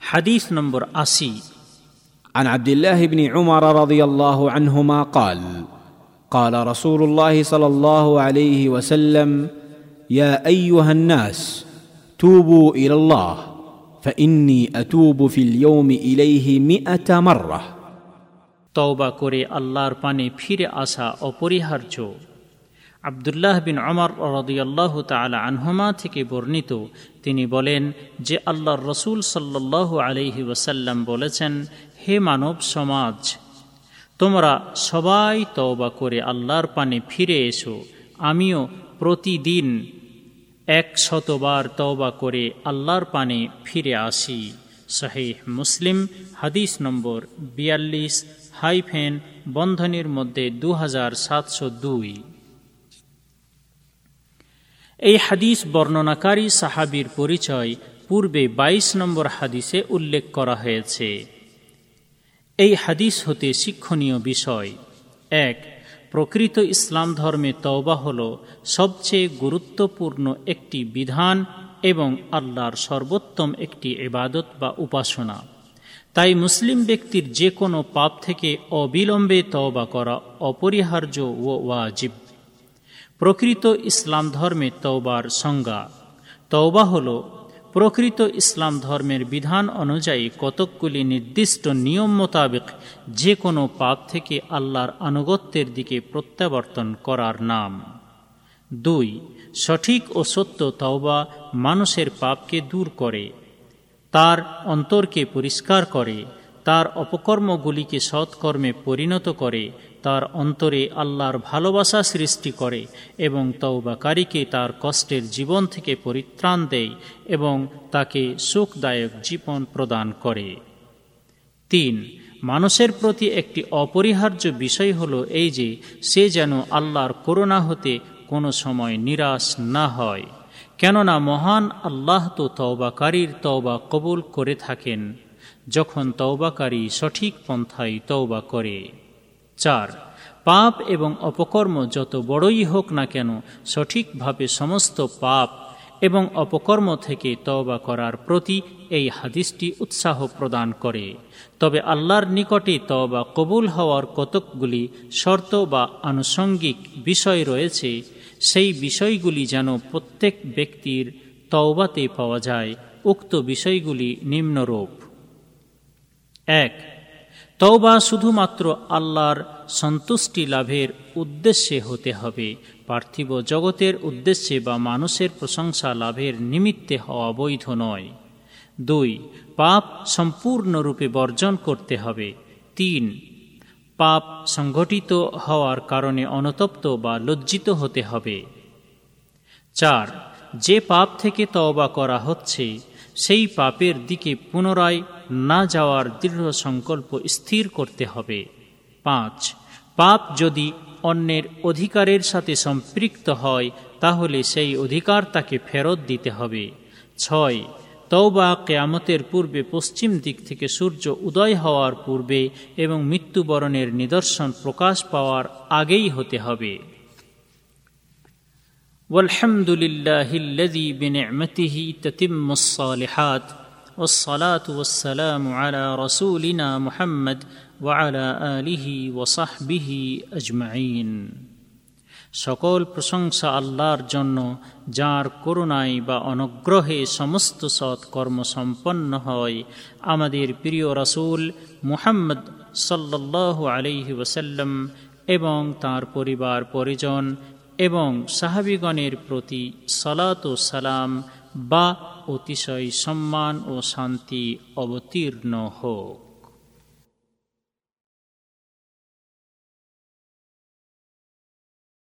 হাদিস নম্বর আশি عن عبد الله بن عمر رضي الله عنهما قال قال رسول الله صلى الله عليه وسلم يا ايها الناس توبوا الى الله فاني اتوب في اليوم اليه مئه مره তওবা করে আল্লাহর পানে ফিরে আসা অপরিহার্য আবদুল্লাহ বিন অমর রদিয়াল্লাহ তালা আনহমা থেকে বর্ণিত, তিনি বলেন যে আল্লাহর রসুল সাল্লাহ আলহি ওসাল্লাম বলেছেন, হে মানব সমাজ, তোমরা সবাই তওবা করে আল্লাহর পানে ফিরে এসো। আমিও প্রতিদিন এক শতবার তওবা করে আল্লাহর পানে ফিরে আসি। শাহেহ মুসলিম, হাদিস নম্বর বিয়াল্লিশ, হাইফেন বন্ধনীর মধ্যে দু হাজার সাতশো দুই। এই হাদিস বর্ণনাকারী সাহাবির পরিচয় পূর্বে ২২ নম্বর হাদিসে উল্লেখ করা হয়েছে। এই হাদিস হতে শিক্ষণীয় বিষয়। এক, প্রকৃত ইসলাম ধর্মে তওবা হল সবচেয়ে গুরুত্বপূর্ণ একটি বিধান এবং আল্লাহর সর্বোত্তম একটি এবাদত বা উপাসনা। তাই মুসলিম ব্যক্তির যে কোনো পাপ থেকে অবিলম্বে তওবা করা অপরিহার্য ও ওয়াজিব। প্রকৃত ইসলাম ধর্মে তওবার সংজ্ঞা। তওবা হল, প্রকৃত ইসলাম ধর্মের বিধান অনুযায়ী কতকগুলি নির্দিষ্ট নিয়ম মোতাবেক যে কোনো পাপ থেকে আল্লাহর আনুগত্যের দিকে প্রত্যাবর্তন করার নাম। দুই, সঠিক ও সত্য তওবা মানুষের পাপকে দূর করে, তার অন্তরকে পরিষ্কার করে, তার অপকর্মগুলিকে সৎকর্মে পরিণত করে তার অন্তরে আল্লাহর ভালোবাসা সৃষ্টি করে এবং তৌবাকারীকে তার কষ্টের জীবন থেকে পরিত্রাণ দেয় এবং তাকে সুখদায়ক জীবন প্রদান করে। তিন, মানুষের প্রতি একটি অপরিহার্য বিষয় হল এই যে, সে যেন আল্লাহর করোনা হতে কোনো সময় নিরাশ না হয়। কেননা মহান আল্লাহ তো তওবাকারীর তওবা কবুল করে থাকেন, যখন তওবাকারী সঠিক পন্থায় তওবা করে। চার পাপ এবং অপকর্ম যত বড়ই হোক না কেন, সঠিকভাবে সমস্ত পাপ এবং অপকর্ম থেকে তওবা করার প্রতি এই হাদিসটি উৎসাহ প্রদান করে। তবে আল্লাহর নিকটে তওবা কবুল হওয়ার কতকগুলি শর্ত বা আনুষঙ্গিক বিষয় রয়েছে, সেই বিষয়গুলি যেন প্রত্যেক ব্যক্তির তওবাতে পাওয়া যায়। উক্ত বিষয়গুলি নিম্নরূপ। এক তওবা শুধুমাত্র আল্লাহর সন্তুষ্টি লাভের উদ্দেশ্যে হতে হবে। পার্থিব জগতের উদ্দেশ্যে বা মানুষের প্রশংসা লাভের নিমিত্তে হওয়া বৈধ নয়। দুই, পাপ সম্পূর্ণরূপে বর্জন করতে হবে। তিন, পাপ সংঘটিত হওয়ার কারণে অনতপ্ত বা লজ্জিত হতে হবে। চার, যে পাপ থেকে তওবা করা হচ্ছে সেই পাপের দিকে পুনরায় না যাওয়ার দৃঢ় সংকল্প স্থির করতে হবে। পাঁচ, পাপ যদি অন্যের অধিকারের সাথে সম্পৃক্ত হয়, তাহলে সেই অধিকার তাকে ফেরত দিতে হবে। ছয়, তওবা কেয়ামতের পূর্বে পশ্চিম দিক থেকে সূর্য উদয় হওয়ার পূর্বে এবং মৃত্যুবরণের নিদর্শন প্রকাশ পাওয়ার আগেই হতে হবে। والحمد لله الذي بنعمته تتم الصالحات والصلاة والسلام على رسولنا محمد وعلى آله وصحبه أجمعين সকল প্রশংসা আল্লাহর জন্য যার করুণায় বা অনুগ্রহে সমস্ত সৎ কর্ম সম্পন্ন হয় আমাদের প্রিয় রাসূল মুহাম্মদ সাল্লাহ আলহি ওসাল্লাম এবং তার পরিবার পরিজন এবং সাহাবিগণের প্রতি সলাত ও সালাম বা অতিশয় সম্মান ও শান্তি অবতীর্ণ হোক।